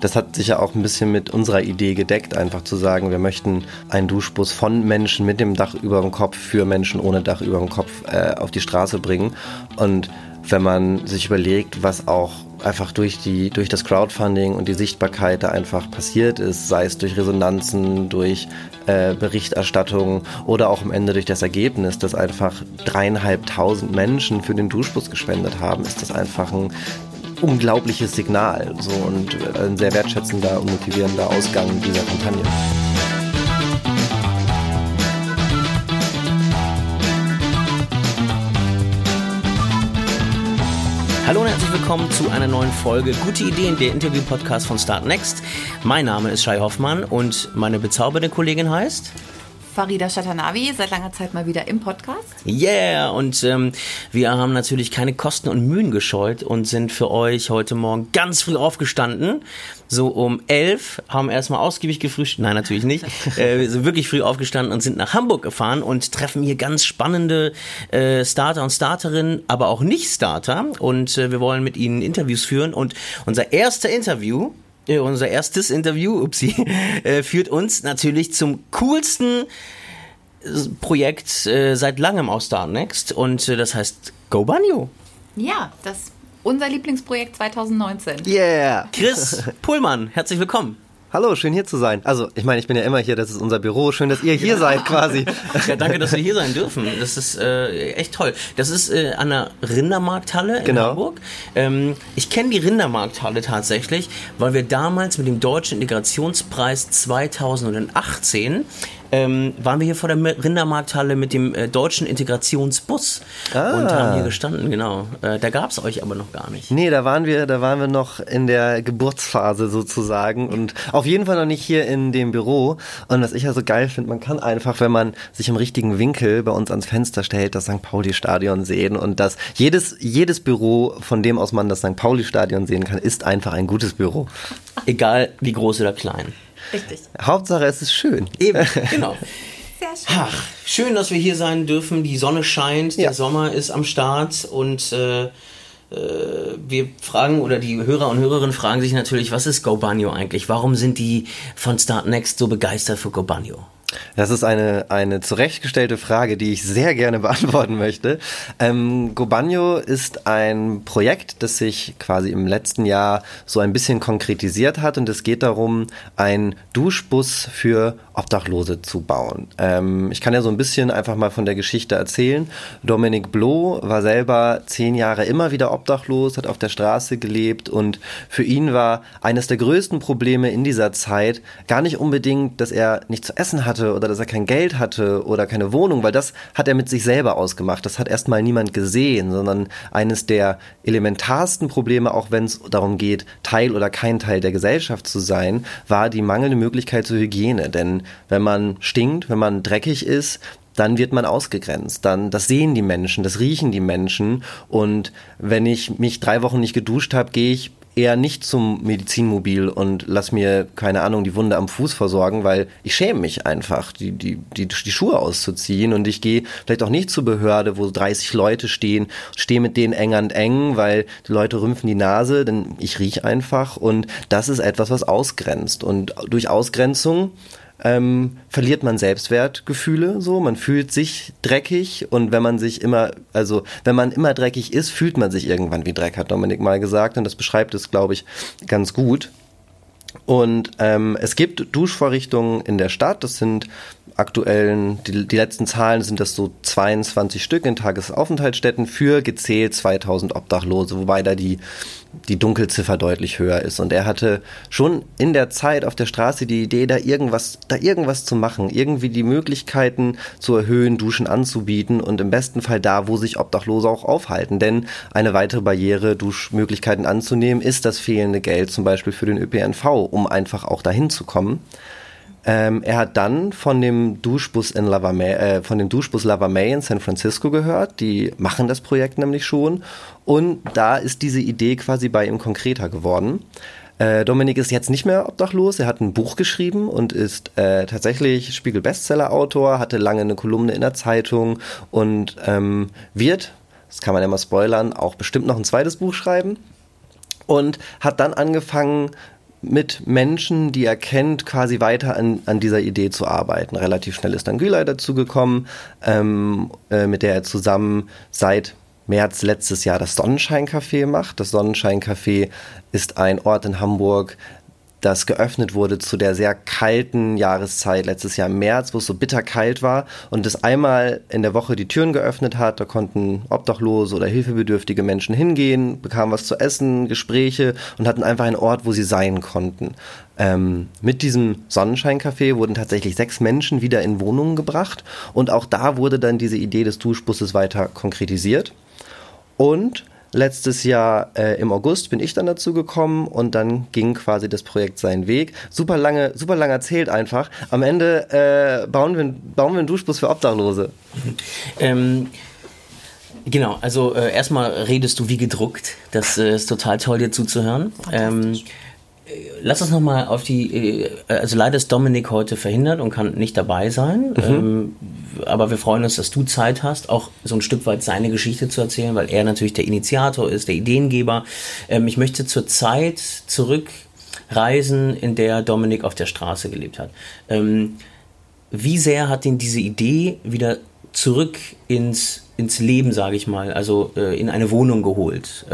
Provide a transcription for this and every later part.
das hat sich ja auch ein bisschen mit unserer Idee gedeckt, einfach zu sagen, wir möchten einen Duschbus von Menschen mit dem Dach über dem Kopf für Menschen ohne Dach über dem Kopf äh, auf die Straße bringen. Und wenn man sich überlegt, was auch einfach durch die durch das Crowdfunding und die Sichtbarkeit da einfach passiert ist, sei es durch Resonanzen, durch äh, Berichterstattung oder auch am Ende durch das Ergebnis, dass einfach dreieinhalbtausend Menschen für den Duschbus gespendet haben, ist das einfach ein unglaubliches Signal so und ein sehr wertschätzender und motivierender Ausgang dieser Kampagne. Hallo und herzlich willkommen zu einer neuen Folge Gute Ideen, der Interview-Podcast von Start Next. Mein Name ist Shai Hoffmann und meine bezaubernde Kollegin heißt Farida Shatanavi, seit langer Zeit mal wieder im Podcast. Yeah, und ähm, wir haben natürlich keine Kosten und Mühen gescheut und sind für euch heute Morgen ganz früh aufgestanden. So um elf, haben erstmal ausgiebig gefrühstückt. Nein, natürlich nicht. äh, wir sind wirklich früh aufgestanden und sind nach Hamburg gefahren und treffen hier ganz spannende äh, Starter und Starterinnen, aber auch Nicht-Starter. Und äh, wir wollen mit ihnen Interviews führen. Und unser erster Interview unser erstes Interview, upsie, äh, führt uns natürlich zum coolsten äh, Projekt äh, seit langem aus Startnext und äh, das heißt Go Banjo. Ja, das unser Lieblingsprojekt 2019. Yeah! Chris Pullmann, herzlich willkommen. Hallo, schön hier zu sein. Also, ich meine, ich bin ja immer hier, das ist unser Büro. Schön, dass ihr hier ja. seid quasi. Ja, danke, dass wir hier sein dürfen. Das ist äh, echt toll. Das ist äh, an der Rindermarkthalle in genau. Hamburg. Ähm, ich kenne die Rindermarkthalle tatsächlich, weil wir damals mit dem Deutschen Integrationspreis 2018 ähm, waren wir hier vor der Rindermarkthalle mit dem äh, deutschen Integrationsbus ah. und haben hier gestanden, genau. Äh, da gab es euch aber noch gar nicht. Nee, da waren wir, da waren wir noch in der Geburtsphase sozusagen und auf jeden Fall noch nicht hier in dem Büro. Und was ich ja so geil finde, man kann einfach, wenn man sich im richtigen Winkel bei uns ans Fenster stellt, das St. Pauli-Stadion sehen und das jedes, jedes Büro, von dem aus man das St. Pauli-Stadion sehen kann, ist einfach ein gutes Büro. Egal wie groß oder klein. Richtig. Hauptsache, es ist schön. Eben, genau. Sehr schön. Ach, schön, dass wir hier sein dürfen. Die Sonne scheint, ja. der Sommer ist am Start und äh, äh, wir fragen oder die Hörer und Hörerinnen fragen sich natürlich, was ist Go Banjo eigentlich? Warum sind die von Start Next so begeistert für Go Banjo? Das ist eine, eine zurechtgestellte Frage, die ich sehr gerne beantworten möchte. Ähm, Gobanyo ist ein Projekt, das sich quasi im letzten Jahr so ein bisschen konkretisiert hat und es geht darum, ein Duschbus für Obdachlose zu bauen. Ähm, ich kann ja so ein bisschen einfach mal von der Geschichte erzählen. Dominik Bloh war selber zehn Jahre immer wieder obdachlos, hat auf der Straße gelebt und für ihn war eines der größten Probleme in dieser Zeit gar nicht unbedingt, dass er nichts zu essen hatte oder dass er kein Geld hatte oder keine Wohnung, weil das hat er mit sich selber ausgemacht. Das hat erstmal niemand gesehen, sondern eines der elementarsten Probleme, auch wenn es darum geht, Teil oder kein Teil der Gesellschaft zu sein, war die mangelnde Möglichkeit zur Hygiene. Denn wenn man stinkt, wenn man dreckig ist, dann wird man ausgegrenzt. Dann, das sehen die Menschen, das riechen die Menschen. Und wenn ich mich drei Wochen nicht geduscht habe, gehe ich eher nicht zum Medizinmobil und lass mir, keine Ahnung, die Wunde am Fuß versorgen, weil ich schäme mich einfach, die, die, die, die Schuhe auszuziehen. Und ich gehe vielleicht auch nicht zur Behörde, wo 30 Leute stehen, stehe mit denen eng an eng, weil die Leute rümpfen die Nase, denn ich riech einfach. Und das ist etwas, was ausgrenzt. Und durch Ausgrenzung ähm, verliert man Selbstwertgefühle so, man fühlt sich dreckig und wenn man sich immer, also wenn man immer dreckig ist, fühlt man sich irgendwann wie Dreck, hat Dominik mal gesagt und das beschreibt es, glaube ich, ganz gut. Und ähm, es gibt Duschvorrichtungen in der Stadt. Das sind aktuellen, die, die letzten Zahlen sind das so 22 Stück in Tagesaufenthaltsstätten für gezählt 2000 Obdachlose, wobei da die die Dunkelziffer deutlich höher ist. Und er hatte schon in der Zeit auf der Straße die Idee, da irgendwas, da irgendwas zu machen, irgendwie die Möglichkeiten zu erhöhen, Duschen anzubieten und im besten Fall da, wo sich Obdachlose auch aufhalten. Denn eine weitere Barriere, Duschmöglichkeiten anzunehmen, ist das fehlende Geld zum Beispiel für den ÖPNV, um einfach auch dahin zu kommen. Ähm, er hat dann von dem Duschbus in Lava May, äh, von dem Duschbus Lava May in San Francisco gehört. Die machen das Projekt nämlich schon. Und da ist diese Idee quasi bei ihm konkreter geworden. Äh, Dominik ist jetzt nicht mehr obdachlos. Er hat ein Buch geschrieben und ist äh, tatsächlich Spiegel-Bestseller-Autor, hatte lange eine Kolumne in der Zeitung und ähm, wird, das kann man ja mal spoilern, auch bestimmt noch ein zweites Buch schreiben. Und hat dann angefangen, mit Menschen, die er kennt, quasi weiter an, an dieser Idee zu arbeiten. Relativ schnell ist dann Gülay dazugekommen, ähm, äh, mit der er zusammen seit März letztes Jahr das Sonnenschein-Café macht. Das Sonnenschein-Café ist ein Ort in Hamburg, das geöffnet wurde zu der sehr kalten Jahreszeit letztes Jahr im März, wo es so bitterkalt war und das einmal in der Woche die Türen geöffnet hat. Da konnten Obdachlose oder hilfebedürftige Menschen hingehen, bekamen was zu essen, Gespräche und hatten einfach einen Ort, wo sie sein konnten. Ähm, mit diesem Sonnenscheincafé wurden tatsächlich sechs Menschen wieder in Wohnungen gebracht und auch da wurde dann diese Idee des Duschbusses weiter konkretisiert. Und Letztes Jahr äh, im August bin ich dann dazu gekommen und dann ging quasi das Projekt seinen Weg. Super lange, super lang erzählt einfach. Am Ende äh, bauen, wir, bauen wir einen Duschbus für Obdachlose. Ähm, genau, also äh, erstmal redest du wie gedruckt. Das äh, ist total toll, dir zuzuhören. Ähm, Lass uns nochmal auf die, äh, also leider ist Dominik heute verhindert und kann nicht dabei sein, mhm. ähm, aber wir freuen uns, dass du Zeit hast, auch so ein Stück weit seine Geschichte zu erzählen, weil er natürlich der Initiator ist, der Ideengeber. Ähm, ich möchte zur Zeit zurückreisen, in der Dominik auf der Straße gelebt hat. Ähm, wie sehr hat ihn diese Idee wieder zurück ins, ins Leben, sage ich mal, also äh, in eine Wohnung geholt?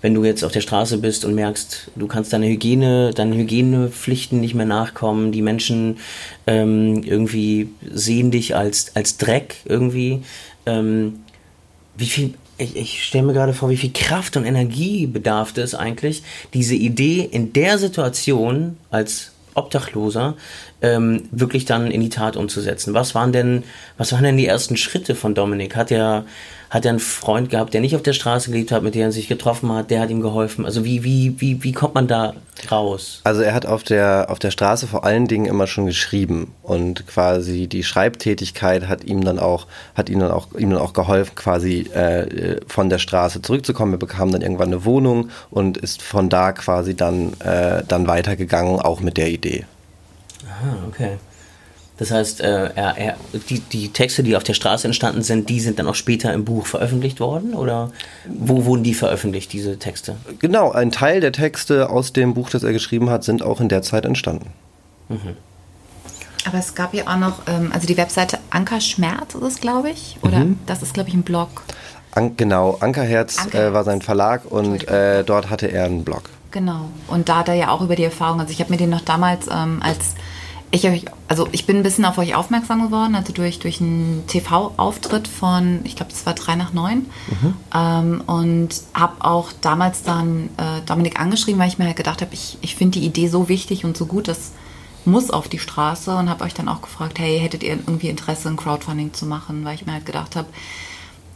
Wenn du jetzt auf der Straße bist und merkst, du kannst deine Hygiene, deine Hygienepflichten nicht mehr nachkommen, die Menschen ähm, irgendwie sehen dich als, als Dreck irgendwie. Ähm, wie viel, ich, ich stelle mir gerade vor, wie viel Kraft und Energie bedarf es eigentlich, diese Idee in der Situation als Obdachloser ähm, wirklich dann in die Tat umzusetzen. Was waren denn, was waren denn die ersten Schritte von Dominik? Hat er hat er einen Freund gehabt, der nicht auf der Straße gelebt hat, mit dem er sich getroffen hat, der hat ihm geholfen. Also wie, wie, wie, wie kommt man da raus? Also er hat auf der, auf der Straße vor allen Dingen immer schon geschrieben und quasi die Schreibtätigkeit hat ihm dann auch, hat ihm dann auch, ihm dann auch geholfen, quasi äh, von der Straße zurückzukommen. Er bekam dann irgendwann eine Wohnung und ist von da quasi dann, äh, dann weitergegangen, auch mit der Idee. Aha, okay. Das heißt, äh, er, er, die, die Texte, die auf der Straße entstanden sind, die sind dann auch später im Buch veröffentlicht worden? Oder wo wurden die veröffentlicht, diese Texte? Genau, ein Teil der Texte aus dem Buch, das er geschrieben hat, sind auch in der Zeit entstanden. Mhm. Aber es gab ja auch noch, ähm, also die Webseite Anker Schmerz ist es, glaube ich. Oder mhm. das ist, glaube ich, ein Blog. An, genau, Ankerherz, Ankerherz. Äh, war sein Verlag und äh, dort hatte er einen Blog. Genau. Und da hat er ja auch über die Erfahrung, also ich habe mir den noch damals ähm, als ich, also ich bin ein bisschen auf euch aufmerksam geworden, also durch, durch einen TV-Auftritt von, ich glaube, das war 3 nach 9. Mhm. Ähm, und habe auch damals dann äh, Dominik angeschrieben, weil ich mir halt gedacht habe, ich, ich finde die Idee so wichtig und so gut, das muss auf die Straße und habe euch dann auch gefragt, hey, hättet ihr irgendwie Interesse, ein Crowdfunding zu machen, weil ich mir halt gedacht habe,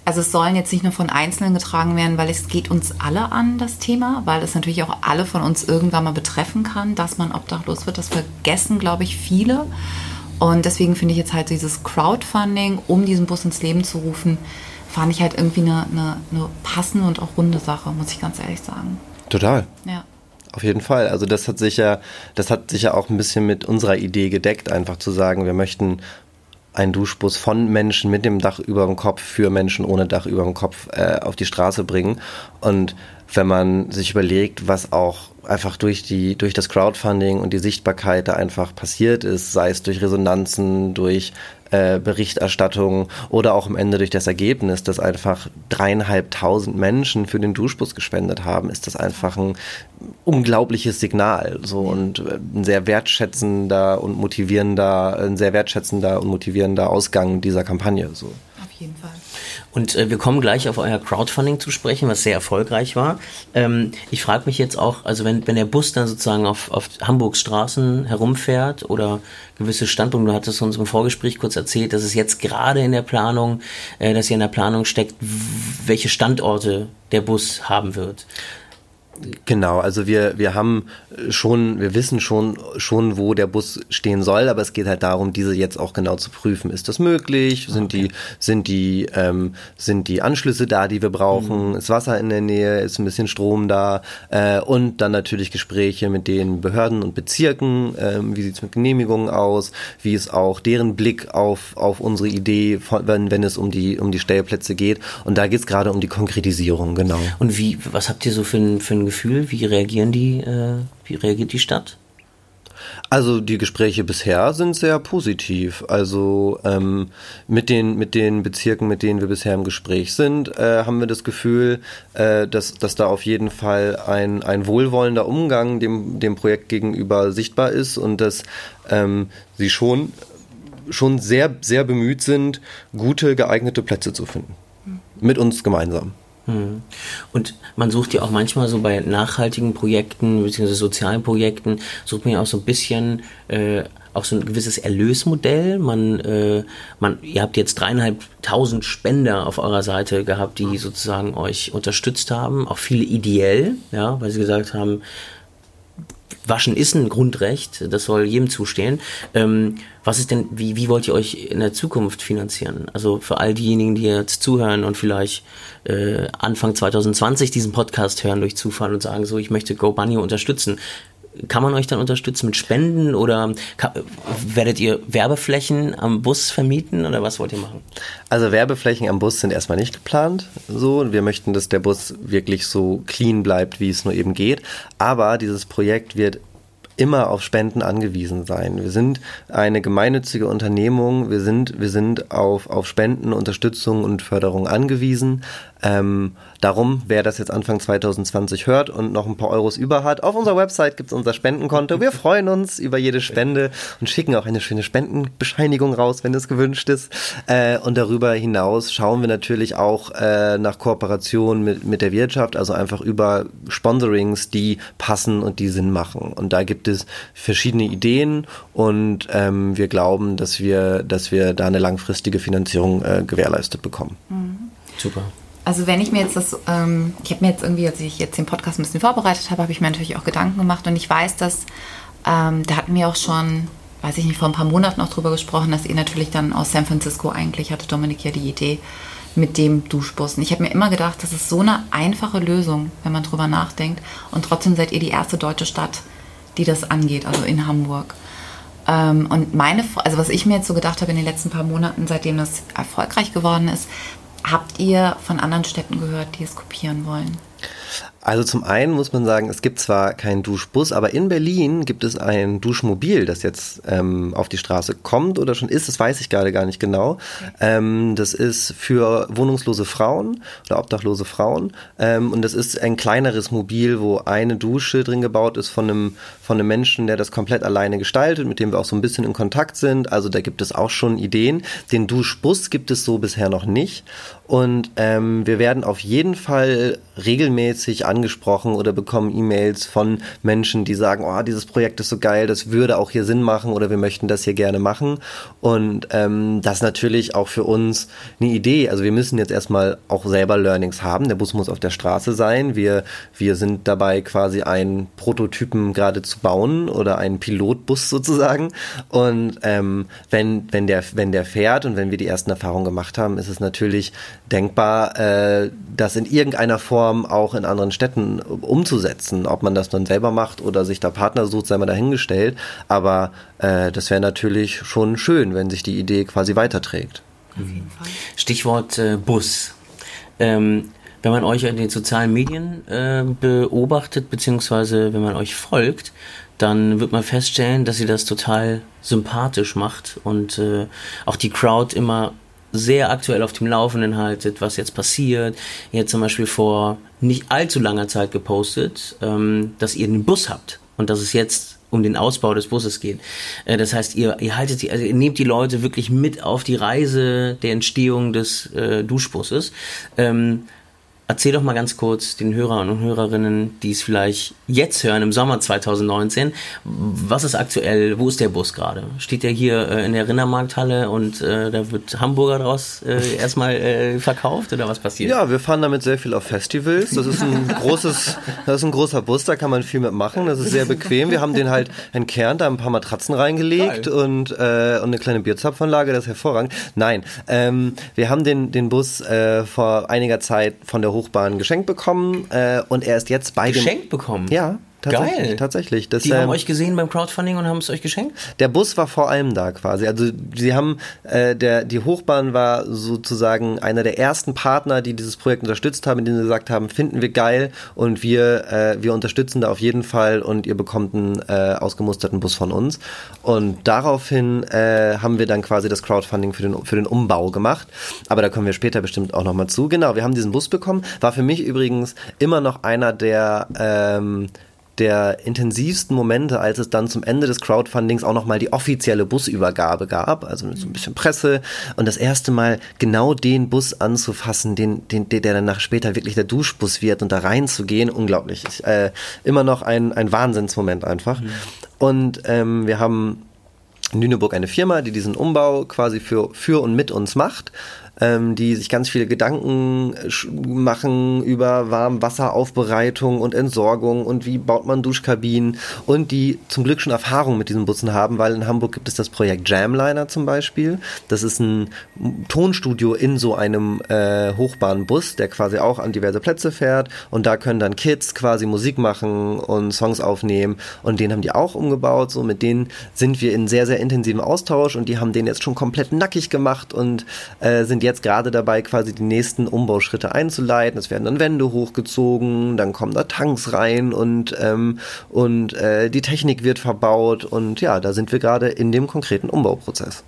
also es sollen jetzt nicht nur von Einzelnen getragen werden, weil es geht uns alle an, das Thema, weil es natürlich auch alle von uns irgendwann mal betreffen kann, dass man obdachlos wird. Das vergessen, glaube ich, viele. Und deswegen finde ich jetzt halt dieses Crowdfunding, um diesen Bus ins Leben zu rufen, fand ich halt irgendwie eine, eine, eine passende und auch runde Sache, muss ich ganz ehrlich sagen. Total. Ja. Auf jeden Fall. Also das hat sich ja, das hat sich ja auch ein bisschen mit unserer Idee gedeckt, einfach zu sagen, wir möchten ein Duschbus von Menschen mit dem Dach über dem Kopf für Menschen ohne Dach über dem Kopf äh, auf die Straße bringen. Und wenn man sich überlegt, was auch einfach durch die durch das Crowdfunding und die Sichtbarkeit da einfach passiert ist, sei es durch Resonanzen, durch äh, Berichterstattung oder auch am Ende durch das Ergebnis, dass einfach dreieinhalbtausend Menschen für den Duschbus gespendet haben, ist das einfach ein unglaubliches Signal so und äh, ein sehr wertschätzender und motivierender, ein sehr wertschätzender und motivierender Ausgang dieser Kampagne so. Auf jeden Fall. Und äh, wir kommen gleich auf euer Crowdfunding zu sprechen, was sehr erfolgreich war. Ähm, ich frage mich jetzt auch, also wenn, wenn der Bus dann sozusagen auf, auf Hamburgs Straßen herumfährt oder gewisse Standpunkte, du hattest uns im Vorgespräch kurz erzählt, dass es jetzt gerade in der Planung, äh, dass ihr in der Planung steckt, welche Standorte der Bus haben wird. Genau, also wir, wir haben schon, wir wissen schon, schon, wo der Bus stehen soll, aber es geht halt darum, diese jetzt auch genau zu prüfen. Ist das möglich? Sind okay. die, sind die, ähm, sind die Anschlüsse da, die wir brauchen? Mhm. Ist Wasser in der Nähe? Ist ein bisschen Strom da? Äh, und dann natürlich Gespräche mit den Behörden und Bezirken. Ähm, wie sieht's mit Genehmigungen aus? Wie ist auch deren Blick auf, auf unsere Idee, von, wenn, wenn es um die, um die Stellplätze geht? Und da geht's gerade um die Konkretisierung, genau. Und wie, was habt ihr so für ein, für ein ein Gefühl? Wie reagieren die, äh, wie reagiert die Stadt? Also die Gespräche bisher sind sehr positiv. Also ähm, mit, den, mit den Bezirken, mit denen wir bisher im Gespräch sind, äh, haben wir das Gefühl, äh, dass, dass da auf jeden Fall ein, ein wohlwollender Umgang dem, dem Projekt gegenüber sichtbar ist und dass ähm, sie schon, schon sehr, sehr bemüht sind, gute, geeignete Plätze zu finden. Mit uns gemeinsam. Hm. Und man sucht ja auch manchmal so bei nachhaltigen Projekten bzw. sozialen Projekten, sucht man ja auch so ein bisschen äh, auch so ein gewisses Erlösmodell. Man, äh, man, ihr habt jetzt dreieinhalbtausend Spender auf eurer Seite gehabt, die sozusagen euch unterstützt haben, auch viele ideell, ja, weil sie gesagt haben, Waschen ist ein Grundrecht, das soll jedem zustehen. Ähm, was ist denn, wie, wie wollt ihr euch in der Zukunft finanzieren? Also für all diejenigen, die jetzt zuhören und vielleicht äh, Anfang 2020 diesen Podcast hören durch Zufall und sagen so, ich möchte Go Bunny unterstützen. Kann man euch dann unterstützen mit Spenden oder kann, werdet ihr Werbeflächen am Bus vermieten oder was wollt ihr machen? Also Werbeflächen am Bus sind erstmal nicht geplant. So, wir möchten, dass der Bus wirklich so clean bleibt, wie es nur eben geht. Aber dieses Projekt wird immer auf Spenden angewiesen sein. Wir sind eine gemeinnützige Unternehmung. Wir sind, wir sind auf, auf Spenden, Unterstützung und Förderung angewiesen. Ähm, darum, wer das jetzt Anfang 2020 hört und noch ein paar Euros über hat, auf unserer Website gibt es unser Spendenkonto. Wir freuen uns über jede Spende und schicken auch eine schöne Spendenbescheinigung raus, wenn es gewünscht ist. Äh, und darüber hinaus schauen wir natürlich auch äh, nach Kooperationen mit, mit der Wirtschaft, also einfach über Sponsorings, die passen und die Sinn machen. Und da gibt es verschiedene Ideen und ähm, wir glauben, dass wir, dass wir da eine langfristige Finanzierung äh, gewährleistet bekommen. Mhm. Super also wenn ich mir jetzt das, ähm, ich habe mir jetzt irgendwie, als ich jetzt den Podcast ein bisschen vorbereitet habe, habe ich mir natürlich auch Gedanken gemacht und ich weiß, dass, ähm, da hatten wir auch schon, weiß ich nicht, vor ein paar Monaten noch drüber gesprochen, dass ihr natürlich dann aus San Francisco eigentlich hatte Dominik ja die Idee mit dem Duschbus. Und ich habe mir immer gedacht, das ist so eine einfache Lösung, wenn man drüber nachdenkt und trotzdem seid ihr die erste deutsche Stadt, die das angeht, also in Hamburg. Ähm, und meine, also was ich mir jetzt so gedacht habe in den letzten paar Monaten, seitdem das erfolgreich geworden ist, Habt ihr von anderen Städten gehört, die es kopieren wollen? Also zum einen muss man sagen, es gibt zwar keinen Duschbus, aber in Berlin gibt es ein Duschmobil, das jetzt ähm, auf die Straße kommt oder schon ist, das weiß ich gerade gar nicht genau. Ähm, das ist für wohnungslose Frauen oder obdachlose Frauen ähm, und das ist ein kleineres Mobil, wo eine Dusche drin gebaut ist von einem, von einem Menschen, der das komplett alleine gestaltet, mit dem wir auch so ein bisschen in Kontakt sind. Also da gibt es auch schon Ideen. Den Duschbus gibt es so bisher noch nicht und ähm, wir werden auf jeden Fall regelmäßig angesprochen oder bekommen E-Mails von Menschen, die sagen, oh, dieses Projekt ist so geil, das würde auch hier Sinn machen oder wir möchten das hier gerne machen. Und ähm, das ist natürlich auch für uns eine Idee. Also wir müssen jetzt erstmal auch selber Learnings haben. Der Bus muss auf der Straße sein. Wir, wir sind dabei quasi einen Prototypen gerade zu bauen oder einen Pilotbus sozusagen. Und ähm, wenn, wenn, der, wenn der fährt und wenn wir die ersten Erfahrungen gemacht haben, ist es natürlich denkbar, äh, das in irgendeiner Form auch in anderen Städten umzusetzen. Ob man das dann selber macht oder sich da Partner sucht, sei mal dahingestellt. Aber äh, das wäre natürlich schon schön, wenn sich die Idee quasi weiterträgt. Stichwort äh, Bus. Ähm, wenn man euch in den sozialen Medien äh, beobachtet, beziehungsweise wenn man euch folgt, dann wird man feststellen, dass ihr das total sympathisch macht und äh, auch die Crowd immer sehr aktuell auf dem Laufenden haltet, was jetzt passiert. Ihr habt zum Beispiel vor nicht allzu langer Zeit gepostet, ähm, dass ihr einen Bus habt und dass es jetzt um den Ausbau des Busses geht. Äh, das heißt, ihr, ihr haltet die, also ihr nehmt die Leute wirklich mit auf die Reise der Entstehung des äh, Duschbusses. Ähm, Erzähl doch mal ganz kurz den Hörern und Hörerinnen, die es vielleicht jetzt hören, im Sommer 2019, was ist aktuell, wo ist der Bus gerade? Steht der hier äh, in der Rindermarkthalle und äh, da wird Hamburger draus äh, erstmal äh, verkauft oder was passiert? Ja, wir fahren damit sehr viel auf Festivals. Das ist ein großes, das ist ein großer Bus, da kann man viel mitmachen. Das ist sehr bequem. Wir haben den halt entkernt, da ein paar Matratzen reingelegt und, äh, und eine kleine Bierzapfanlage, das ist hervorragend. Nein, ähm, wir haben den, den Bus äh, vor einiger Zeit von der Hochbahn geschenkt bekommen äh, und er ist jetzt bei geschenkt dem... Geschenkt bekommen? Ja. Tatsächlich, Geil. tatsächlich. Das, Die haben ähm, euch gesehen beim Crowdfunding und haben es euch geschenkt? Der Bus war vor allem da quasi. Also sie haben äh, der die Hochbahn war sozusagen einer der ersten Partner, die dieses Projekt unterstützt haben, indem sie gesagt haben, finden wir geil und wir äh, wir unterstützen da auf jeden Fall und ihr bekommt einen äh, ausgemusterten Bus von uns. Und daraufhin äh, haben wir dann quasi das Crowdfunding für den für den Umbau gemacht. Aber da kommen wir später bestimmt auch noch mal zu. Genau, wir haben diesen Bus bekommen. War für mich übrigens immer noch einer der ähm, der intensivsten Momente, als es dann zum Ende des Crowdfundings auch nochmal die offizielle Busübergabe gab, also mit so ein bisschen Presse und das erste Mal genau den Bus anzufassen, den, den, der dann nach später wirklich der Duschbus wird und da reinzugehen, unglaublich. Ich, äh, immer noch ein, ein Wahnsinnsmoment einfach. Mhm. Und ähm, wir haben in Lüneburg eine Firma, die diesen Umbau quasi für, für und mit uns macht ähm, die sich ganz viele Gedanken machen über Warmwasseraufbereitung und Entsorgung und wie baut man Duschkabinen und die zum Glück schon Erfahrung mit diesen Bussen haben, weil in Hamburg gibt es das Projekt Jamliner zum Beispiel. Das ist ein Tonstudio in so einem äh, Hochbahnbus, der quasi auch an diverse Plätze fährt und da können dann Kids quasi Musik machen und Songs aufnehmen und den haben die auch umgebaut. So mit denen sind wir in sehr, sehr intensiven Austausch und die haben den jetzt schon komplett nackig gemacht und äh, sind jetzt gerade dabei, quasi die nächsten Umbauschritte einzuleiten. Es werden dann Wände hochgezogen, dann kommen da Tanks rein und, ähm, und äh, die Technik wird verbaut und ja, da sind wir gerade in dem konkreten Umbauprozess.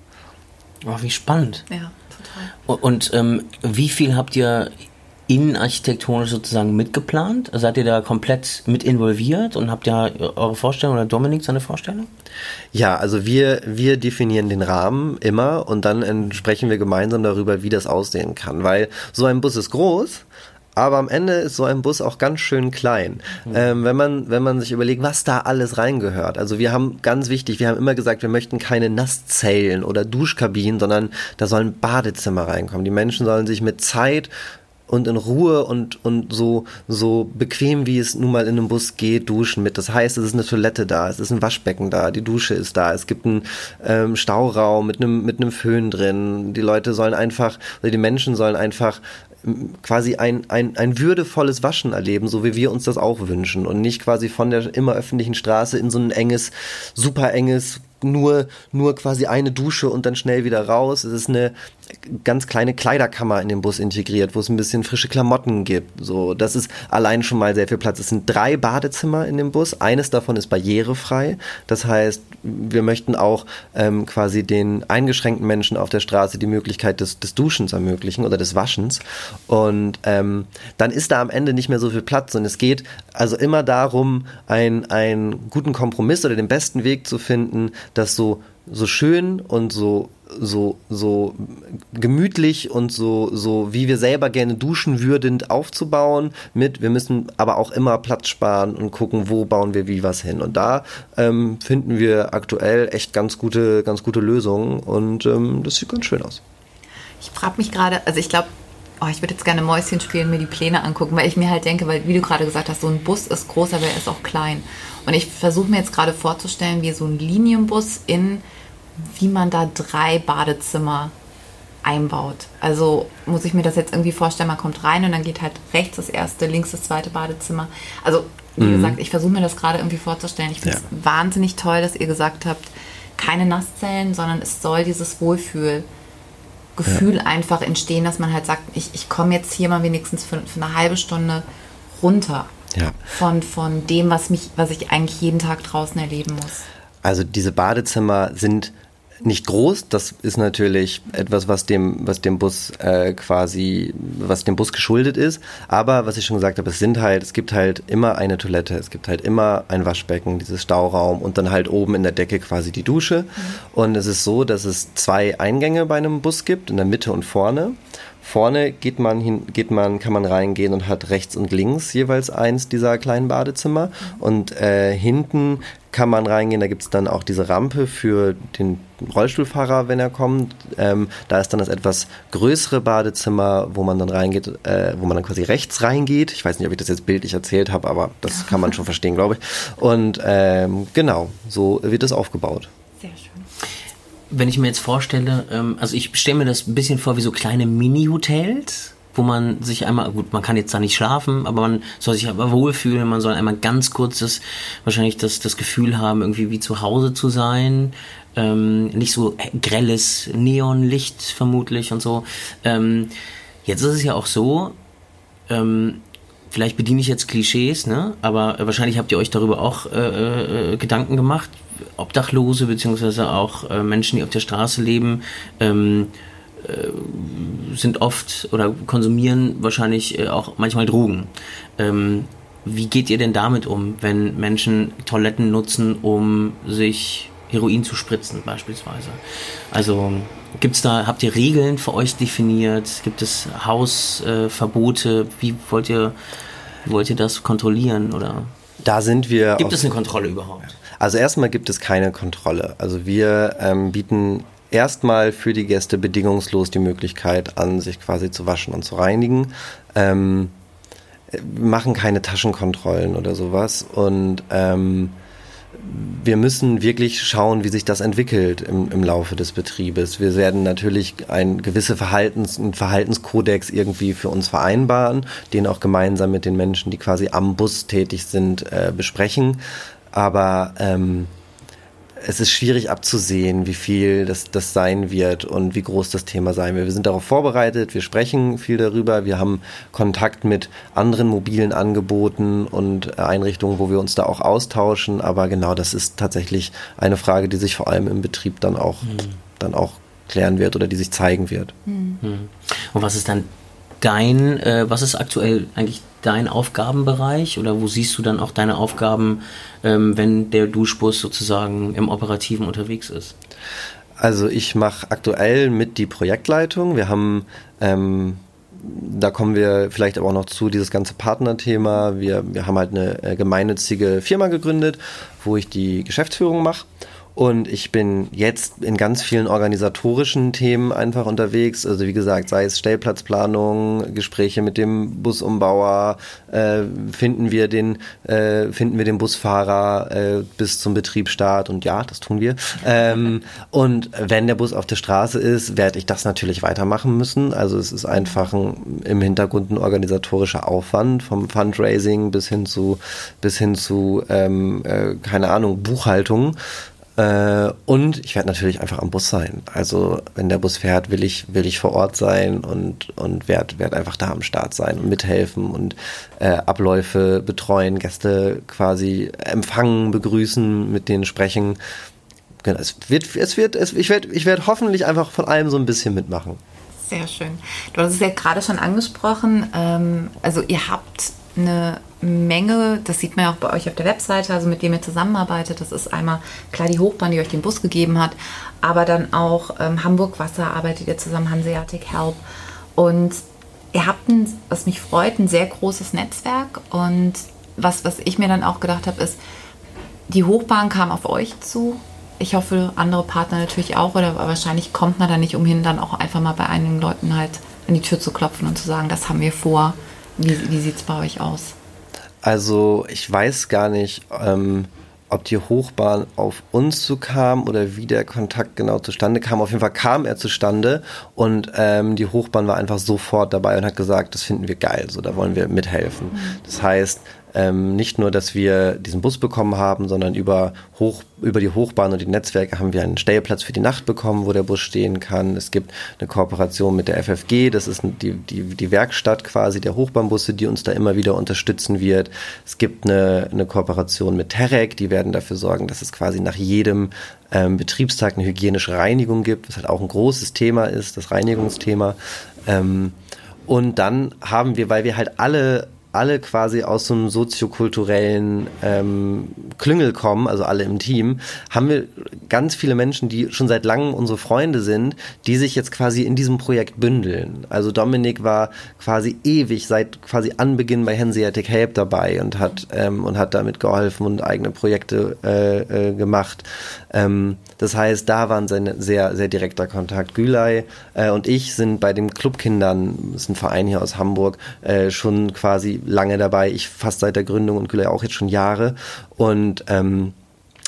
Oh, wie spannend. Ja, total. Und, und ähm, wie viel habt ihr innenarchitektonisch sozusagen mitgeplant? Seid ihr da komplett mit involviert und habt ihr eure Vorstellung oder Dominik seine Vorstellung? Ja, also wir, wir definieren den Rahmen immer und dann sprechen wir gemeinsam darüber, wie das aussehen kann. Weil so ein Bus ist groß, aber am Ende ist so ein Bus auch ganz schön klein. Mhm. Ähm, wenn man, wenn man sich überlegt, was da alles reingehört. Also wir haben ganz wichtig, wir haben immer gesagt, wir möchten keine Nasszellen oder Duschkabinen, sondern da sollen Badezimmer reinkommen. Die Menschen sollen sich mit Zeit und in Ruhe und, und so, so bequem, wie es nun mal in einem Bus geht, duschen mit. Das heißt, es ist eine Toilette da, es ist ein Waschbecken da, die Dusche ist da, es gibt einen ähm, Stauraum mit einem, mit einem Föhn drin. Die Leute sollen einfach, oder die Menschen sollen einfach quasi ein, ein, ein würdevolles Waschen erleben, so wie wir uns das auch wünschen und nicht quasi von der immer öffentlichen Straße in so ein enges, super enges nur, nur quasi eine Dusche und dann schnell wieder raus. Es ist eine ganz kleine Kleiderkammer in den Bus integriert, wo es ein bisschen frische Klamotten gibt. So, das ist allein schon mal sehr viel Platz. Es sind drei Badezimmer in dem Bus. Eines davon ist barrierefrei. Das heißt, wir möchten auch ähm, quasi den eingeschränkten Menschen auf der Straße die Möglichkeit des, des Duschens ermöglichen oder des Waschens. Und ähm, dann ist da am Ende nicht mehr so viel Platz. Und es geht also immer darum, ein, einen guten Kompromiss oder den besten Weg zu finden, das so, so schön und so so, so gemütlich und so, so wie wir selber gerne duschen würden, aufzubauen mit, wir müssen aber auch immer Platz sparen und gucken, wo bauen wir wie was hin. Und da ähm, finden wir aktuell echt ganz gute, ganz gute Lösungen und ähm, das sieht ganz schön aus. Ich frage mich gerade, also ich glaube, oh, ich würde jetzt gerne Mäuschen spielen, mir die Pläne angucken, weil ich mir halt denke, weil wie du gerade gesagt hast, so ein Bus ist groß, aber er ist auch klein. Und ich versuche mir jetzt gerade vorzustellen, wie so ein Linienbus in, wie man da drei Badezimmer einbaut. Also muss ich mir das jetzt irgendwie vorstellen, man kommt rein und dann geht halt rechts das erste, links das zweite Badezimmer. Also wie mhm. gesagt, ich versuche mir das gerade irgendwie vorzustellen. Ich finde es ja. wahnsinnig toll, dass ihr gesagt habt, keine Nasszellen, sondern es soll dieses Wohlfühl Gefühl ja. einfach entstehen, dass man halt sagt, ich, ich komme jetzt hier mal wenigstens für, für eine halbe Stunde runter ja. von, von dem, was, mich, was ich eigentlich jeden Tag draußen erleben muss. Also diese Badezimmer sind nicht groß. Das ist natürlich etwas, was dem, was dem Bus äh, quasi, was dem Bus geschuldet ist. Aber was ich schon gesagt habe, es sind halt, es gibt halt immer eine Toilette, es gibt halt immer ein Waschbecken, dieses Stauraum und dann halt oben in der Decke quasi die Dusche. Mhm. Und es ist so, dass es zwei Eingänge bei einem Bus gibt, in der Mitte und vorne. Vorne geht man hin, geht man, kann man reingehen und hat rechts und links jeweils eins dieser kleinen Badezimmer. Und äh, hinten kann man reingehen. Da gibt es dann auch diese Rampe für den Rollstuhlfahrer, wenn er kommt. Ähm, da ist dann das etwas größere Badezimmer, wo man dann reingeht, äh, wo man dann quasi rechts reingeht. Ich weiß nicht, ob ich das jetzt bildlich erzählt habe, aber das kann man schon verstehen, glaube ich. Und ähm, genau, so wird es aufgebaut. Wenn ich mir jetzt vorstelle, ähm, also ich stelle mir das ein bisschen vor wie so kleine Mini-Hotels. wo man sich einmal, gut, man kann jetzt da nicht schlafen, aber man soll sich aber wohlfühlen, man soll einmal ganz kurzes, wahrscheinlich das, das Gefühl haben, irgendwie wie zu Hause zu sein. Ähm, nicht so grelles Neonlicht vermutlich und so. Ähm, jetzt ist es ja auch so, ähm, vielleicht bediene ich jetzt Klischees, ne? aber wahrscheinlich habt ihr euch darüber auch äh, äh, Gedanken gemacht. Obdachlose beziehungsweise auch äh, Menschen, die auf der Straße leben, ähm, äh, sind oft oder konsumieren wahrscheinlich äh, auch manchmal Drogen. Ähm, wie geht ihr denn damit um, wenn Menschen Toiletten nutzen, um sich Heroin zu spritzen beispielsweise? Also gibt's da, habt ihr Regeln für euch definiert? Gibt es Hausverbote? Wie wollt ihr, wollt ihr das kontrollieren oder? Da sind wir. Gibt es eine Kontrolle überhaupt? Also erstmal gibt es keine Kontrolle. Also wir ähm, bieten erstmal für die Gäste bedingungslos die Möglichkeit an, sich quasi zu waschen und zu reinigen. Ähm, machen keine Taschenkontrollen oder sowas und ähm, wir müssen wirklich schauen, wie sich das entwickelt im, im Laufe des Betriebes. Wir werden natürlich ein gewisse Verhaltens, einen Verhaltenskodex irgendwie für uns vereinbaren, den auch gemeinsam mit den Menschen, die quasi am Bus tätig sind, äh, besprechen. Aber ähm, es ist schwierig abzusehen, wie viel das, das sein wird und wie groß das Thema sein wird. Wir sind darauf vorbereitet, wir sprechen viel darüber, wir haben Kontakt mit anderen mobilen Angeboten und Einrichtungen, wo wir uns da auch austauschen. Aber genau, das ist tatsächlich eine Frage, die sich vor allem im Betrieb dann auch, mhm. dann auch klären wird oder die sich zeigen wird. Mhm. Und was ist dann dein, äh, was ist aktuell eigentlich dein Aufgabenbereich oder wo siehst du dann auch deine Aufgaben, ähm, wenn der Duschbus sozusagen im Operativen unterwegs ist? Also ich mache aktuell mit die Projektleitung. Wir haben ähm, da kommen wir vielleicht aber auch noch zu, dieses ganze Partnerthema. Wir, wir haben halt eine äh, gemeinnützige Firma gegründet, wo ich die Geschäftsführung mache. Und ich bin jetzt in ganz vielen organisatorischen Themen einfach unterwegs. Also wie gesagt, sei es Stellplatzplanung, Gespräche mit dem Busumbauer, äh, finden wir den, äh, finden wir den Busfahrer äh, bis zum Betriebsstart und ja, das tun wir. Ähm, und wenn der Bus auf der Straße ist, werde ich das natürlich weitermachen müssen. Also es ist einfach ein, im Hintergrund ein organisatorischer Aufwand vom Fundraising bis hin zu bis hin zu ähm, äh, keine Ahnung Buchhaltung. Äh, und ich werde natürlich einfach am Bus sein. Also wenn der Bus fährt, will ich, will ich vor Ort sein und, und werde werd einfach da am Start sein und mithelfen und äh, Abläufe betreuen, Gäste quasi empfangen, begrüßen, mit denen sprechen. Genau, es wird, es wird, es, ich werde ich werd hoffentlich einfach von allem so ein bisschen mitmachen. Sehr schön. Du hast es ja gerade schon angesprochen. Ähm, also ihr habt eine Menge, das sieht man ja auch bei euch auf der Webseite, also mit dem ihr zusammenarbeitet. Das ist einmal klar die Hochbahn, die euch den Bus gegeben hat, aber dann auch ähm, Hamburg Wasser arbeitet ihr zusammen, Hanseatic Help. Und ihr habt, ein, was mich freut, ein sehr großes Netzwerk. Und was, was ich mir dann auch gedacht habe, ist, die Hochbahn kam auf euch zu. Ich hoffe, andere Partner natürlich auch, oder wahrscheinlich kommt man da nicht umhin, dann auch einfach mal bei einigen Leuten halt an die Tür zu klopfen und zu sagen, das haben wir vor. Wie, wie sieht es bei euch aus? Also ich weiß gar nicht, ähm, ob die Hochbahn auf uns zu kam oder wie der Kontakt genau zustande kam. Auf jeden Fall kam er zustande und ähm, die Hochbahn war einfach sofort dabei und hat gesagt, das finden wir geil, so da wollen wir mithelfen. Mhm. Das heißt, ähm, nicht nur, dass wir diesen Bus bekommen haben, sondern über, Hoch, über die Hochbahn und die Netzwerke haben wir einen Stellplatz für die Nacht bekommen, wo der Bus stehen kann. Es gibt eine Kooperation mit der FFG, das ist die, die, die Werkstatt quasi der Hochbahnbusse, die uns da immer wieder unterstützen wird. Es gibt eine, eine Kooperation mit Terek, die werden dafür sorgen, dass es quasi nach jedem ähm, Betriebstag eine hygienische Reinigung gibt, was halt auch ein großes Thema ist, das Reinigungsthema. Ähm, und dann haben wir, weil wir halt alle alle quasi aus so einem soziokulturellen ähm, Klüngel kommen, also alle im Team, haben wir ganz viele Menschen, die schon seit langem unsere Freunde sind, die sich jetzt quasi in diesem Projekt bündeln. Also Dominik war quasi ewig seit quasi Anbeginn bei Hanseatic Help dabei und hat ähm, und hat damit geholfen und eigene Projekte äh, äh, gemacht. Ähm, das heißt, da waren sein sehr sehr direkter Kontakt. Gülay äh, und ich sind bei den Clubkindern, das ist ein Verein hier aus Hamburg, äh, schon quasi lange dabei, ich fast seit der Gründung und Gülle auch jetzt schon Jahre. Und ähm,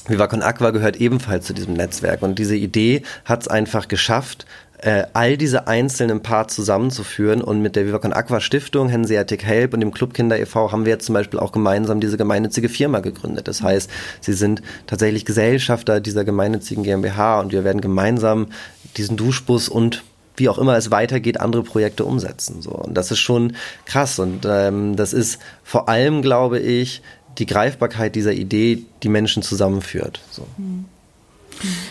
Viva Con Aqua gehört ebenfalls zu diesem Netzwerk und diese Idee hat es einfach geschafft, äh, all diese einzelnen Parts zusammenzuführen und mit der Viva Con Aqua Stiftung, Hanseatic Help und dem Club Kinder e.V. haben wir jetzt zum Beispiel auch gemeinsam diese gemeinnützige Firma gegründet. Das heißt, sie sind tatsächlich Gesellschafter dieser gemeinnützigen GmbH und wir werden gemeinsam diesen Duschbus und wie auch immer es weitergeht, andere Projekte umsetzen. So. Und das ist schon krass. Und ähm, das ist vor allem, glaube ich, die Greifbarkeit dieser Idee, die Menschen zusammenführt. So.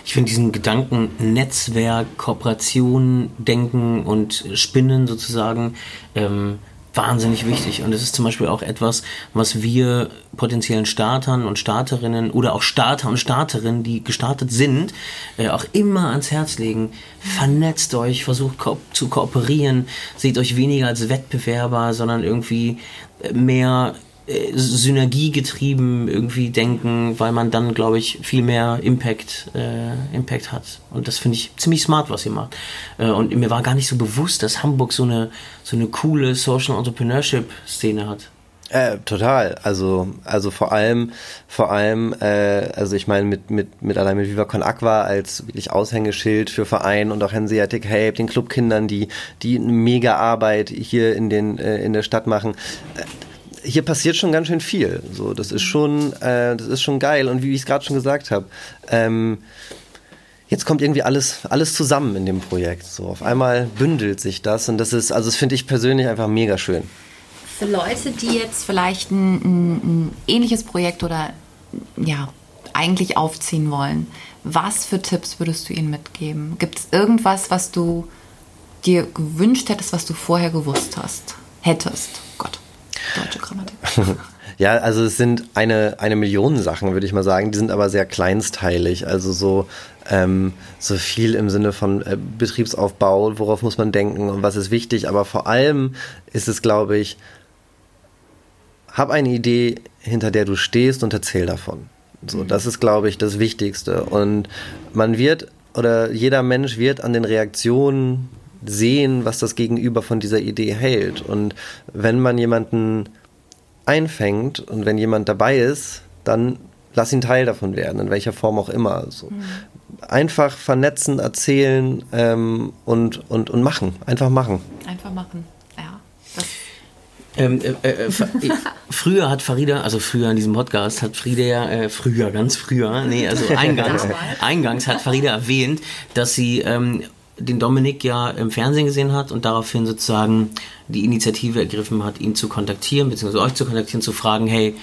Ich finde diesen Gedanken Netzwerk, Kooperation, Denken und Spinnen sozusagen ähm, wahnsinnig wichtig. Und es ist zum Beispiel auch etwas, was wir potenziellen Startern und Starterinnen oder auch Starter und Starterinnen, die gestartet sind, äh, auch immer ans Herz legen. Vernetzt euch, versucht ko zu kooperieren, seht euch weniger als Wettbewerber, sondern irgendwie mehr äh, synergiegetrieben irgendwie denken, weil man dann, glaube ich, viel mehr Impact, äh, Impact hat. Und das finde ich ziemlich smart, was ihr macht. Äh, und mir war gar nicht so bewusst, dass Hamburg so eine, so eine coole Social Entrepreneurship-Szene hat. Äh, total. Also, also vor allem, vor allem, äh, also ich meine, mit, mit, mit allein mit Viva Con Aqua als wirklich Aushängeschild für Verein und auch Hanseatic Help, den Clubkindern, die, die eine mega Arbeit hier in den, äh, in der Stadt machen. Äh, hier passiert schon ganz schön viel. So, das ist schon, äh, das ist schon geil. Und wie ich es gerade schon gesagt habe, ähm, jetzt kommt irgendwie alles, alles zusammen in dem Projekt. So, auf einmal bündelt sich das und das ist, also das finde ich persönlich einfach mega schön. Für Leute, die jetzt vielleicht ein, ein, ein ähnliches Projekt oder ja, eigentlich aufziehen wollen, was für Tipps würdest du ihnen mitgeben? Gibt es irgendwas, was du dir gewünscht hättest, was du vorher gewusst hast? Hättest? Gott. Deutsche Grammatik. Ja, also es sind eine, eine Million Sachen, würde ich mal sagen. Die sind aber sehr kleinsteilig. Also so, ähm, so viel im Sinne von äh, Betriebsaufbau, worauf muss man denken und was ist wichtig. Aber vor allem ist es, glaube ich, hab eine Idee, hinter der du stehst und erzähl davon. So, mhm. das ist, glaube ich, das Wichtigste. Und man wird, oder jeder Mensch wird an den Reaktionen sehen, was das Gegenüber von dieser Idee hält. Und wenn man jemanden einfängt und wenn jemand dabei ist, dann lass ihn Teil davon werden, in welcher Form auch immer. So. Mhm. Einfach vernetzen, erzählen ähm, und, und, und machen. Einfach machen. Einfach machen, ja. Ähm, äh, äh, früher hat Farida, also früher in diesem Podcast hat Farida ja, äh, früher, ganz früher, nee, also eingangs, eingangs hat Farida erwähnt, dass sie ähm, den Dominik ja im Fernsehen gesehen hat und daraufhin sozusagen die Initiative ergriffen hat, ihn zu kontaktieren, beziehungsweise euch zu kontaktieren, zu fragen, hey,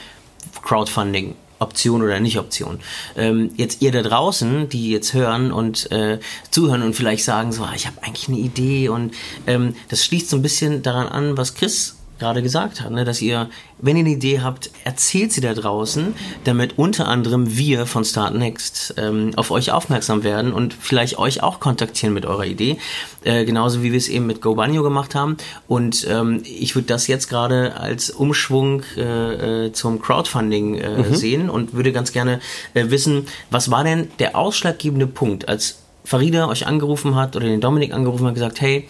Crowdfunding, Option oder nicht Option. Ähm, jetzt ihr da draußen, die jetzt hören und äh, zuhören und vielleicht sagen so, ah, ich habe eigentlich eine Idee und ähm, das schließt so ein bisschen daran an, was Chris gerade gesagt hat, ne, dass ihr, wenn ihr eine Idee habt, erzählt sie da draußen, damit unter anderem wir von Start Next ähm, auf euch aufmerksam werden und vielleicht euch auch kontaktieren mit eurer Idee, äh, genauso wie wir es eben mit GoBanyo gemacht haben. Und ähm, ich würde das jetzt gerade als Umschwung äh, äh, zum Crowdfunding äh, mhm. sehen und würde ganz gerne äh, wissen, was war denn der ausschlaggebende Punkt, als Farida euch angerufen hat oder den Dominik angerufen hat und gesagt, hey,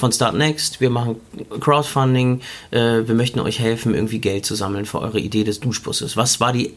von Start Next. Wir machen Crowdfunding. Äh, wir möchten euch helfen, irgendwie Geld zu sammeln für eure Idee des Duschbusses. Was war die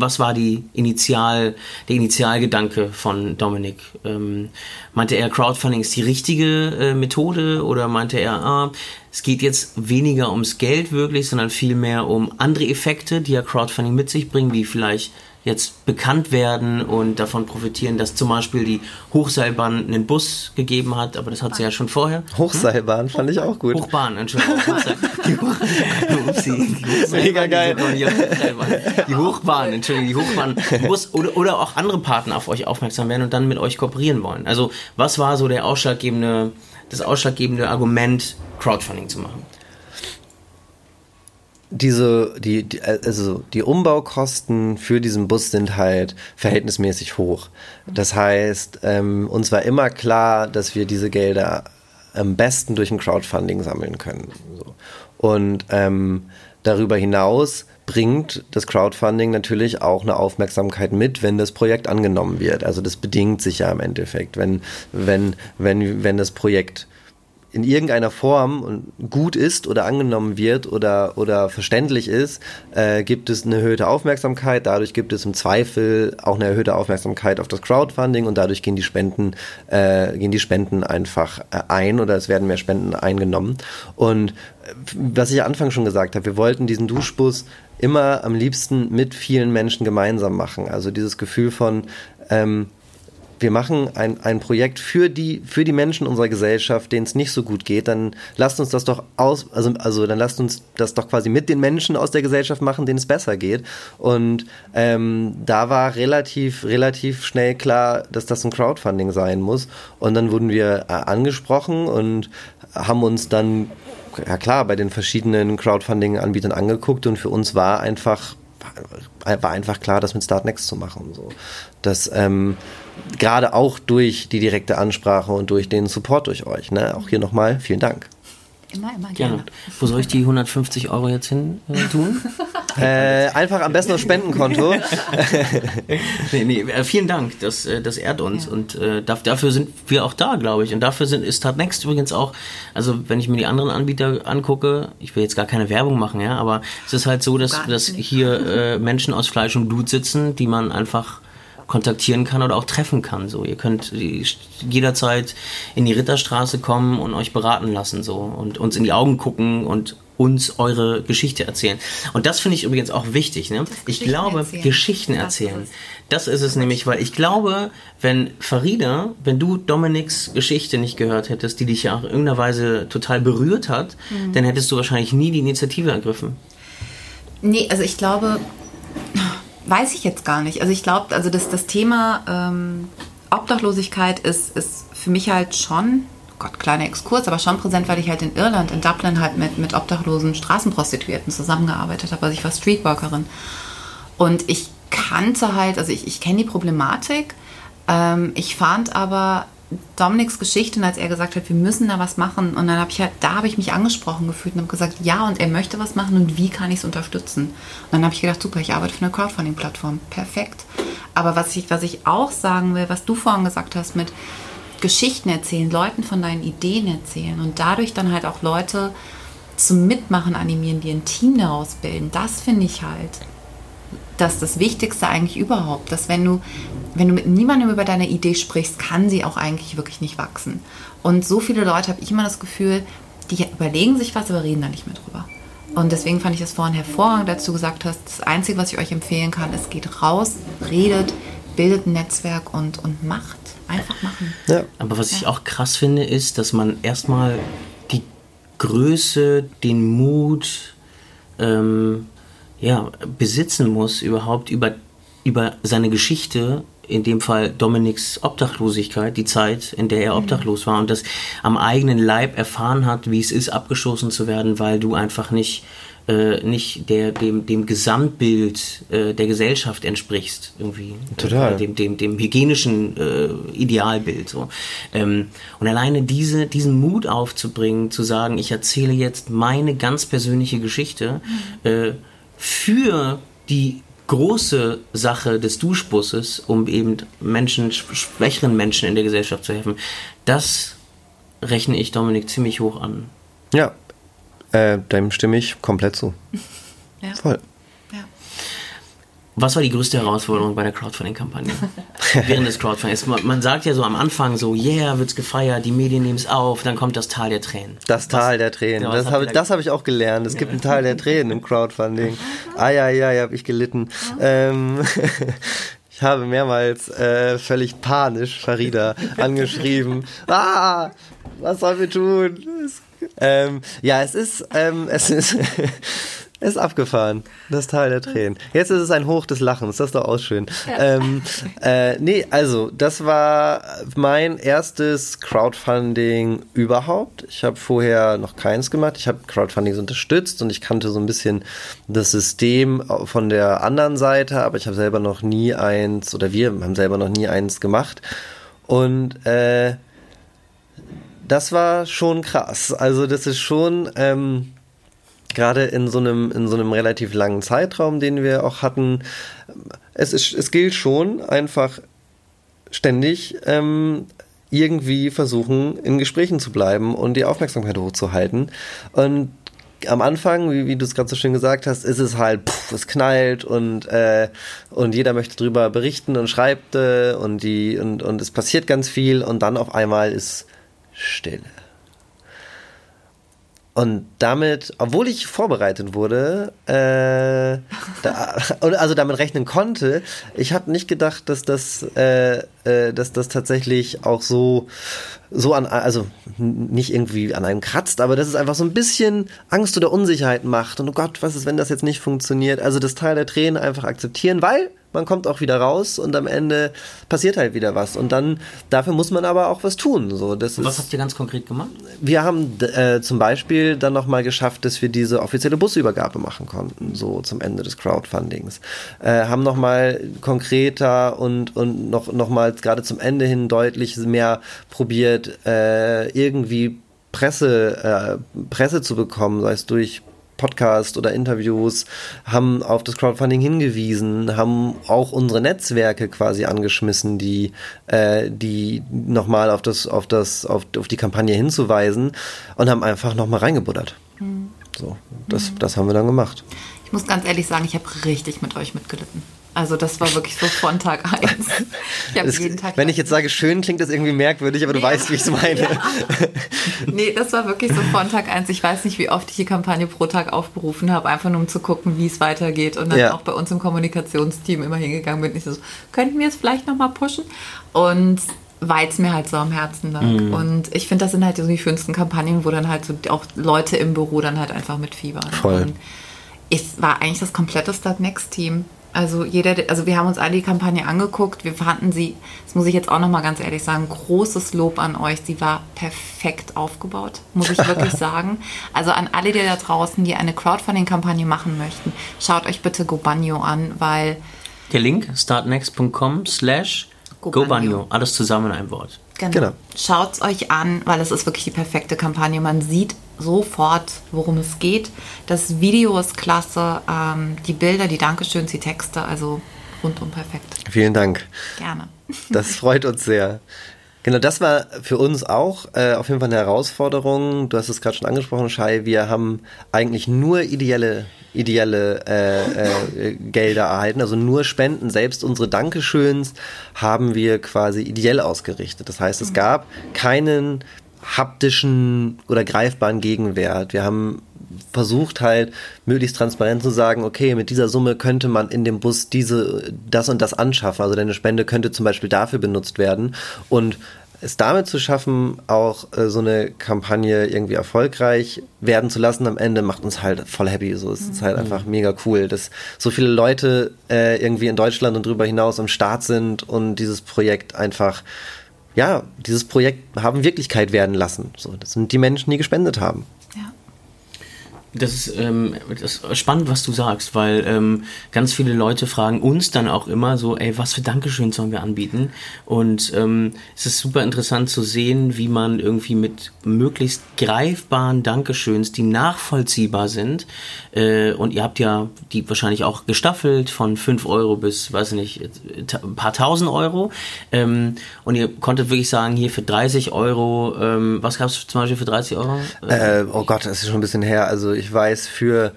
was war die Initial, der Initialgedanke von Dominik? Ähm, meinte er, Crowdfunding ist die richtige äh, Methode oder meinte er, ah, es geht jetzt weniger ums Geld wirklich, sondern vielmehr um andere Effekte, die ja Crowdfunding mit sich bringen, wie vielleicht jetzt bekannt werden und davon profitieren, dass zum Beispiel die Hochseilbahn einen Bus gegeben hat, aber das hat sie ja schon vorher. Hochseilbahn hm? fand ich auch gut. Hochbahn, Entschuldigung. die, Hoch Upsi, die Mega geil. Die Hochbahn, Entschuldigung, die Hochbahn, Bus oder, oder auch andere Partner auf euch aufmerksam werden und dann mit euch kooperieren wollen. Also was war so der ausschlaggebende, das ausschlaggebende Argument, Crowdfunding zu machen? Diese, die, die, also die Umbaukosten für diesen Bus sind halt verhältnismäßig hoch. Das heißt, ähm, uns war immer klar, dass wir diese Gelder am besten durch ein Crowdfunding sammeln können. So. Und ähm, darüber hinaus bringt das Crowdfunding natürlich auch eine Aufmerksamkeit mit, wenn das Projekt angenommen wird. Also das bedingt sich ja im Endeffekt. Wenn, wenn, wenn, wenn das Projekt in irgendeiner Form gut ist oder angenommen wird oder, oder verständlich ist, äh, gibt es eine erhöhte Aufmerksamkeit. Dadurch gibt es im Zweifel auch eine erhöhte Aufmerksamkeit auf das Crowdfunding und dadurch gehen die Spenden, äh, gehen die Spenden einfach äh, ein oder es werden mehr Spenden eingenommen. Und äh, was ich am Anfang schon gesagt habe, wir wollten diesen Duschbus immer am liebsten mit vielen Menschen gemeinsam machen. Also dieses Gefühl von, ähm, wir machen ein, ein Projekt für die, für die Menschen unserer Gesellschaft, denen es nicht so gut geht, dann lasst uns das doch aus, also, also dann lasst uns das doch quasi mit den Menschen aus der Gesellschaft machen, denen es besser geht. Und ähm, da war relativ, relativ schnell klar, dass das ein Crowdfunding sein muss. Und dann wurden wir äh, angesprochen und haben uns dann ja klar, bei den verschiedenen Crowdfunding-Anbietern angeguckt und für uns war einfach war einfach klar, das mit Startnext zu machen. So. Das ähm, gerade auch durch die direkte Ansprache und durch den Support durch euch. Ne? Auch hier nochmal vielen Dank. Immer, immer gerne. gerne. Wo soll ich die 150 Euro jetzt hin äh, tun? äh, einfach am besten auf Spendenkonto. nee, nee, äh, vielen Dank, das, äh, das ehrt uns ja. und äh, dafür sind wir auch da, glaube ich. Und dafür sind, ist Startnext übrigens auch, also wenn ich mir die anderen Anbieter angucke, ich will jetzt gar keine Werbung machen, ja, aber es ist halt so, dass, dass hier äh, Menschen aus Fleisch und Blut sitzen, die man einfach kontaktieren kann oder auch treffen kann. So, ihr könnt jederzeit in die Ritterstraße kommen und euch beraten lassen so und uns in die Augen gucken und uns eure Geschichte erzählen. Und das finde ich übrigens auch wichtig. Ne? Ich glaube, erzählen. Geschichten erzählen. Das ist es nämlich, weil ich glaube, wenn Farida, wenn du Dominiks Geschichte nicht gehört hättest, die dich ja auch in irgendeiner Weise total berührt hat, mhm. dann hättest du wahrscheinlich nie die Initiative ergriffen. Nee, also ich glaube, Weiß ich jetzt gar nicht. Also ich glaube, also das, das Thema ähm, Obdachlosigkeit ist, ist für mich halt schon, Gott, kleiner Exkurs, aber schon präsent, weil ich halt in Irland, in Dublin halt mit, mit obdachlosen Straßenprostituierten zusammengearbeitet habe. Also ich war Streetworkerin. Und ich kannte halt, also ich, ich kenne die Problematik. Ähm, ich fand aber Dominiks Geschichte, als er gesagt hat, wir müssen da was machen. Und dann habe ich halt, da habe ich mich angesprochen gefühlt und habe gesagt, ja, und er möchte was machen und wie kann ich es unterstützen? Und dann habe ich gedacht, super, ich arbeite für eine Crowdfunding-Plattform. Perfekt. Aber was ich, was ich auch sagen will, was du vorhin gesagt hast mit Geschichten erzählen, Leuten von deinen Ideen erzählen und dadurch dann halt auch Leute zum Mitmachen animieren, die ein Team daraus bilden, das finde ich halt das das Wichtigste eigentlich überhaupt, dass wenn du, wenn du mit niemandem über deine Idee sprichst, kann sie auch eigentlich wirklich nicht wachsen. Und so viele Leute habe ich immer das Gefühl, die überlegen sich was, aber reden da nicht mehr drüber. Und deswegen fand ich das vorhin hervorragend, dazu gesagt hast, das Einzige, was ich euch empfehlen kann, ist, geht raus, redet, bildet ein Netzwerk und, und macht. Einfach machen. Ja. Aber was ich auch krass finde, ist, dass man erstmal die Größe, den Mut, ähm, ja, besitzen muss, überhaupt über, über seine Geschichte, in dem Fall Dominiks Obdachlosigkeit, die Zeit, in der er mhm. obdachlos war und das am eigenen Leib erfahren hat, wie es ist, abgeschossen zu werden, weil du einfach nicht äh, nicht der, dem, dem Gesamtbild äh, der Gesellschaft entsprichst, irgendwie. Total. Äh, dem, dem, dem hygienischen äh, Idealbild. So. Ähm, und alleine diese, diesen Mut aufzubringen, zu sagen, ich erzähle jetzt meine ganz persönliche Geschichte, mhm. Für die große Sache des Duschbusses, um eben Menschen, schwächeren Menschen in der Gesellschaft zu helfen, das rechne ich Dominik ziemlich hoch an. Ja, äh, dem stimme ich komplett zu. Ja. Voll. Was war die größte Herausforderung bei der Crowdfunding-Kampagne? Während des Crowdfundings. Man sagt ja so am Anfang so, yeah, wird's gefeiert, die Medien nehmen es auf, dann kommt das Tal der Tränen. Das Tal der Tränen. Das habe da hab ich auch gelernt. Es ja. gibt ein Tal der Tränen im Crowdfunding. Ah ja, ja, ja, habe ich gelitten. Ähm, ich habe mehrmals äh, völlig panisch Farida angeschrieben. Ah, was sollen wir tun? Ähm, ja, es ist, ähm, es ist ist abgefahren. Das Tal der Tränen. Jetzt ist es ein Hoch des Lachens. Das ist doch auch schön. Ja. Ähm, äh, nee, also, das war mein erstes Crowdfunding überhaupt. Ich habe vorher noch keins gemacht. Ich habe Crowdfundings unterstützt und ich kannte so ein bisschen das System von der anderen Seite, aber ich habe selber noch nie eins, oder wir haben selber noch nie eins gemacht. Und äh, das war schon krass. Also, das ist schon. Ähm, gerade in so einem in so einem relativ langen Zeitraum, den wir auch hatten, es ist es gilt schon einfach ständig ähm, irgendwie versuchen, in Gesprächen zu bleiben und die Aufmerksamkeit hochzuhalten. Und am Anfang, wie, wie du es gerade so schön gesagt hast, ist es halt, pff, es knallt und, äh, und jeder möchte drüber berichten und schreibt äh, und, die, und, und es passiert ganz viel und dann auf einmal ist Stille. Und damit, obwohl ich vorbereitet wurde, äh, da, also damit rechnen konnte, ich habe nicht gedacht, dass das, äh, äh, dass das tatsächlich auch so, so an, also nicht irgendwie an einem kratzt, aber dass es einfach so ein bisschen Angst oder Unsicherheit macht. Und oh Gott, was ist, wenn das jetzt nicht funktioniert? Also das Teil der Tränen einfach akzeptieren, weil man kommt auch wieder raus und am Ende passiert halt wieder was. Und dann, dafür muss man aber auch was tun. So, das ist, was habt ihr ganz konkret gemacht? Wir haben äh, zum Beispiel dann nochmal geschafft, dass wir diese offizielle Busübergabe machen konnten, so zum Ende des Crowdfundings. Äh, haben nochmal konkreter und, und noch, nochmal gerade zum Ende hin deutlich mehr probiert, äh, irgendwie Presse, äh, Presse zu bekommen, sei es durch Podcast oder Interviews, haben auf das Crowdfunding hingewiesen, haben auch unsere Netzwerke quasi angeschmissen, die, äh, die nochmal auf das, auf das, auf, auf die Kampagne hinzuweisen und haben einfach nochmal reingebuddert. Mhm. So, das, mhm. das haben wir dann gemacht. Ich muss ganz ehrlich sagen, ich habe richtig mit euch mitgelitten. Also das war wirklich so von Tag 1. Ich es, jeden Tag. Wenn ich jetzt sage schön, klingt das irgendwie merkwürdig, aber du weißt, wie ich es meine. Ja. Nee, das war wirklich so von Tag 1. Ich weiß nicht, wie oft ich die Kampagne pro Tag aufgerufen habe, einfach nur um zu gucken, wie es weitergeht. Und dann ja. auch bei uns im Kommunikationsteam immer hingegangen bin. Ich so, könnten wir es vielleicht nochmal pushen? Und weil es mir halt so am Herzen lag. Mhm. Und ich finde, das sind halt so die schönsten Kampagnen, wo dann halt so auch Leute im Büro dann halt einfach mitfiebern. Voll. Und es war eigentlich das komplette Start Next Team. Also jeder, also wir haben uns alle die Kampagne angeguckt. Wir fanden sie, das muss ich jetzt auch noch mal ganz ehrlich sagen, großes Lob an euch. Sie war perfekt aufgebaut, muss ich wirklich sagen. Also an alle, die da draußen, die eine Crowdfunding-Kampagne machen möchten, schaut euch bitte Gobanyo an, weil der Link startnext.com slash Gobanyo, alles zusammen in einem Wort. Genau. genau. Schaut es euch an, weil es ist wirklich die perfekte Kampagne. Man sieht sofort, worum es geht. Das Video ist klasse, ähm, die Bilder, die Dankeschöns, die Texte, also rundum perfekt. Vielen Dank. Gerne. Das freut uns sehr. Genau, das war für uns auch äh, auf jeden Fall eine Herausforderung. Du hast es gerade schon angesprochen, Shai. Wir haben eigentlich nur ideelle, ideelle äh, äh, Gelder erhalten, also nur Spenden. Selbst unsere Dankeschöns haben wir quasi ideell ausgerichtet. Das heißt, es gab keinen haptischen oder greifbaren Gegenwert. Wir haben versucht halt möglichst transparent zu sagen, okay, mit dieser Summe könnte man in dem Bus diese, das und das anschaffen. Also deine Spende könnte zum Beispiel dafür benutzt werden. Und es damit zu schaffen, auch äh, so eine Kampagne irgendwie erfolgreich werden zu lassen am Ende, macht uns halt voll happy. So, es ist halt mhm. einfach mega cool, dass so viele Leute äh, irgendwie in Deutschland und darüber hinaus am Start sind und dieses Projekt einfach ja, dieses Projekt haben Wirklichkeit werden lassen. So, das sind die Menschen, die gespendet haben. Das ist, ähm, das ist spannend, was du sagst, weil ähm, ganz viele Leute fragen uns dann auch immer so, ey, was für Dankeschön sollen wir anbieten? Und ähm, es ist super interessant zu sehen, wie man irgendwie mit möglichst greifbaren Dankeschöns, die nachvollziehbar sind, äh, und ihr habt ja die wahrscheinlich auch gestaffelt von 5 Euro bis, weiß nicht, ein paar tausend Euro. Ähm, und ihr konntet wirklich sagen, hier für 30 Euro, ähm, was es zum Beispiel für 30 Euro? Äh, oh Gott, das ist schon ein bisschen her. Also ich weiß, für,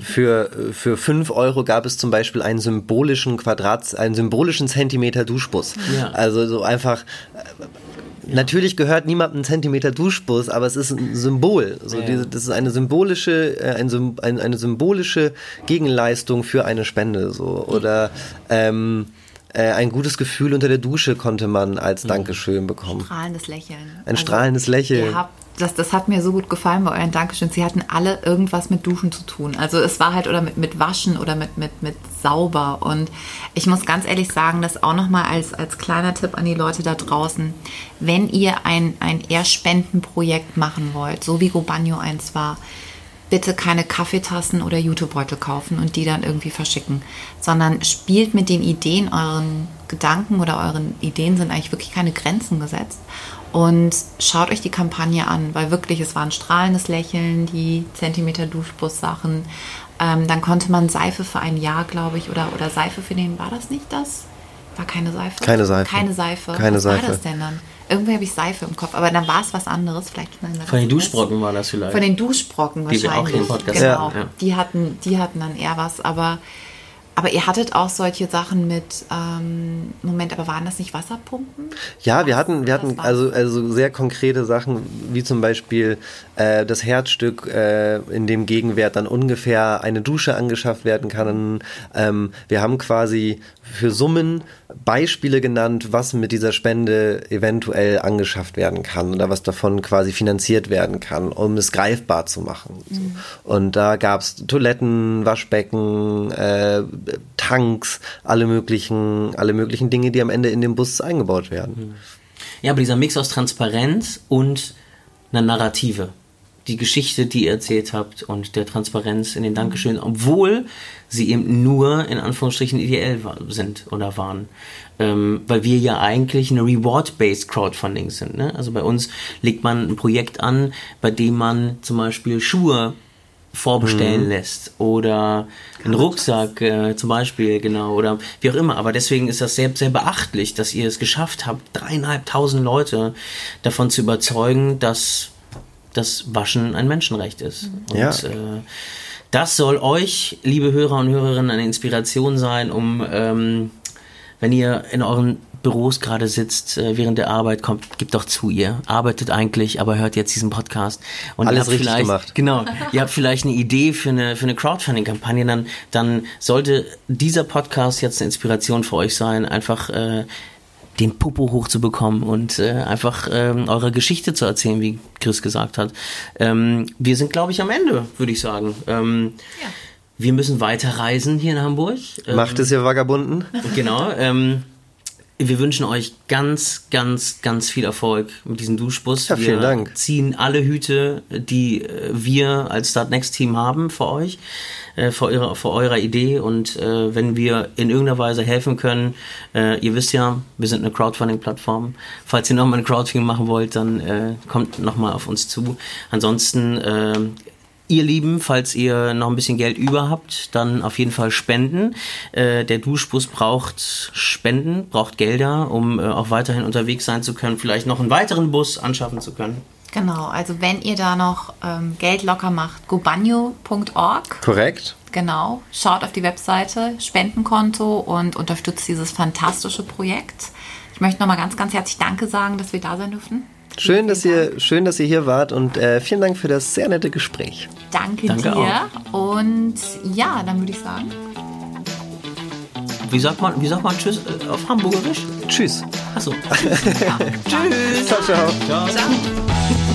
für, für 5 Euro gab es zum Beispiel einen symbolischen Quadrat, einen symbolischen Zentimeter Duschbus. Ja. Also so einfach. Ja. Natürlich gehört niemandem ein Zentimeter Duschbus, aber es ist ein Symbol. So ja. diese, das ist eine symbolische, äh, ein, ein, eine symbolische Gegenleistung für eine Spende. So. Oder ähm, äh, ein gutes Gefühl unter der Dusche konnte man als mhm. Dankeschön bekommen. Strahlendes Lächeln. Ein also, strahlendes Lächeln. Ihr habt das, das hat mir so gut gefallen bei euren Dankeschön. Sie hatten alle irgendwas mit Duschen zu tun. Also es war halt oder mit, mit Waschen oder mit, mit, mit sauber. Und ich muss ganz ehrlich sagen, das auch nochmal als, als kleiner Tipp an die Leute da draußen. Wenn ihr ein, ein Erspendenprojekt machen wollt, so wie Gobanyo eins war, bitte keine Kaffeetassen oder Jutebeutel kaufen und die dann irgendwie verschicken, sondern spielt mit den Ideen, euren Gedanken oder euren Ideen sind eigentlich wirklich keine Grenzen gesetzt und schaut euch die Kampagne an, weil wirklich, es war ein strahlendes Lächeln, die Zentimeter Duschbus-Sachen. Ähm, dann konnte man Seife für ein Jahr, glaube ich, oder, oder Seife für den, war das nicht das? war keine Seife. Keine Seife. Keine Seife. Keine was Seife. war das denn dann? Irgendwie habe ich Seife im Kopf, aber dann war es was anderes. Vielleicht Von den Duschbrocken war das vielleicht. Von den Duschbrocken Die wir auch wahrscheinlich. hier im Podcast genau. ja. Die hatten, die hatten dann eher was, aber aber ihr hattet auch solche Sachen mit ähm, Moment, aber waren das nicht Wasserpumpen? Ja, wir hatten, wir hatten also, also sehr konkrete Sachen, wie zum Beispiel äh, das Herzstück, äh, in dem Gegenwert dann ungefähr eine Dusche angeschafft werden kann. Ähm, wir haben quasi für Summen Beispiele genannt, was mit dieser Spende eventuell angeschafft werden kann oder was davon quasi finanziert werden kann, um es greifbar zu machen. So. Und da gab's Toiletten, Waschbecken, äh, Tanks, alle möglichen, alle möglichen Dinge, die am Ende in den Bus eingebaut werden. Ja, aber dieser Mix aus Transparenz und einer Narrative. Die Geschichte, die ihr erzählt habt und der Transparenz in den Dankeschön, obwohl sie eben nur in Anführungsstrichen ideell sind oder waren. Ähm, weil wir ja eigentlich eine Reward-Based Crowdfunding sind. Ne? Also bei uns legt man ein Projekt an, bei dem man zum Beispiel Schuhe vorbestellen lässt oder einen Rucksack äh, zum Beispiel, genau, oder wie auch immer. Aber deswegen ist das sehr, sehr beachtlich, dass ihr es geschafft habt, dreieinhalbtausend Leute davon zu überzeugen, dass das Waschen ein Menschenrecht ist. Und Ja. äh, das soll euch, liebe Hörer und Hörerinnen, eine Inspiration sein, um, ähm, wenn ihr in euren Büros gerade sitzt, äh, während der Arbeit kommt, gibt doch zu, ihr arbeitet eigentlich, aber hört jetzt diesen Podcast. Und Alles ihr habt richtig vielleicht, gemacht. Genau, ihr habt vielleicht eine Idee für eine, für eine Crowdfunding-Kampagne, dann, dann sollte dieser Podcast jetzt eine Inspiration für euch sein, einfach äh, den Popo hochzubekommen und äh, einfach ähm, eure Geschichte zu erzählen, wie Chris gesagt hat. Ähm, wir sind, glaube ich, am Ende, würde ich sagen. Ähm, Ja. Wir müssen weiterreisen hier in Hamburg. Ähm, Macht es ihr Vagabunden? Genau. Ähm, wir wünschen euch ganz, ganz, ganz viel Erfolg mit diesem Duschbus. Ja, vielen wir Dank. ziehen alle Hüte, die äh, wir als Start Next Team haben für euch, äh, vor, eurer, vor eurer Idee. Und äh, wenn wir in irgendeiner Weise helfen können, äh, ihr wisst ja, wir sind eine Crowdfunding-Plattform. Falls ihr nochmal ein Crowdfunding machen wollt, dann äh, kommt nochmal auf uns zu. Ansonsten äh, Ihr Lieben, falls ihr noch ein bisschen Geld über habt, dann auf jeden Fall spenden. Äh, der Duschbus braucht Spenden, braucht Gelder, um äh, auch weiterhin unterwegs sein zu können, vielleicht noch einen weiteren Bus anschaffen zu können. Genau, also wenn ihr da noch ähm, Geld locker macht, gobanyo.org. Korrekt. Genau, schaut auf die Webseite, Spendenkonto und unterstützt dieses fantastische Projekt. Ich möchte nochmal ganz, ganz herzlich Danke sagen, dass wir da sein dürfen. Schön, dass ihr, schön, dass ihr hier wart und äh, vielen Dank für das sehr nette Gespräch. Dank. Danke, Danke dir. Und ja, dann würde ich sagen, Wie sagt man, wie sagt man Tschüss äh, auf Hamburgerisch? Tschüss. Achso. ja. Ciao, ciao. Ciao. Ciao.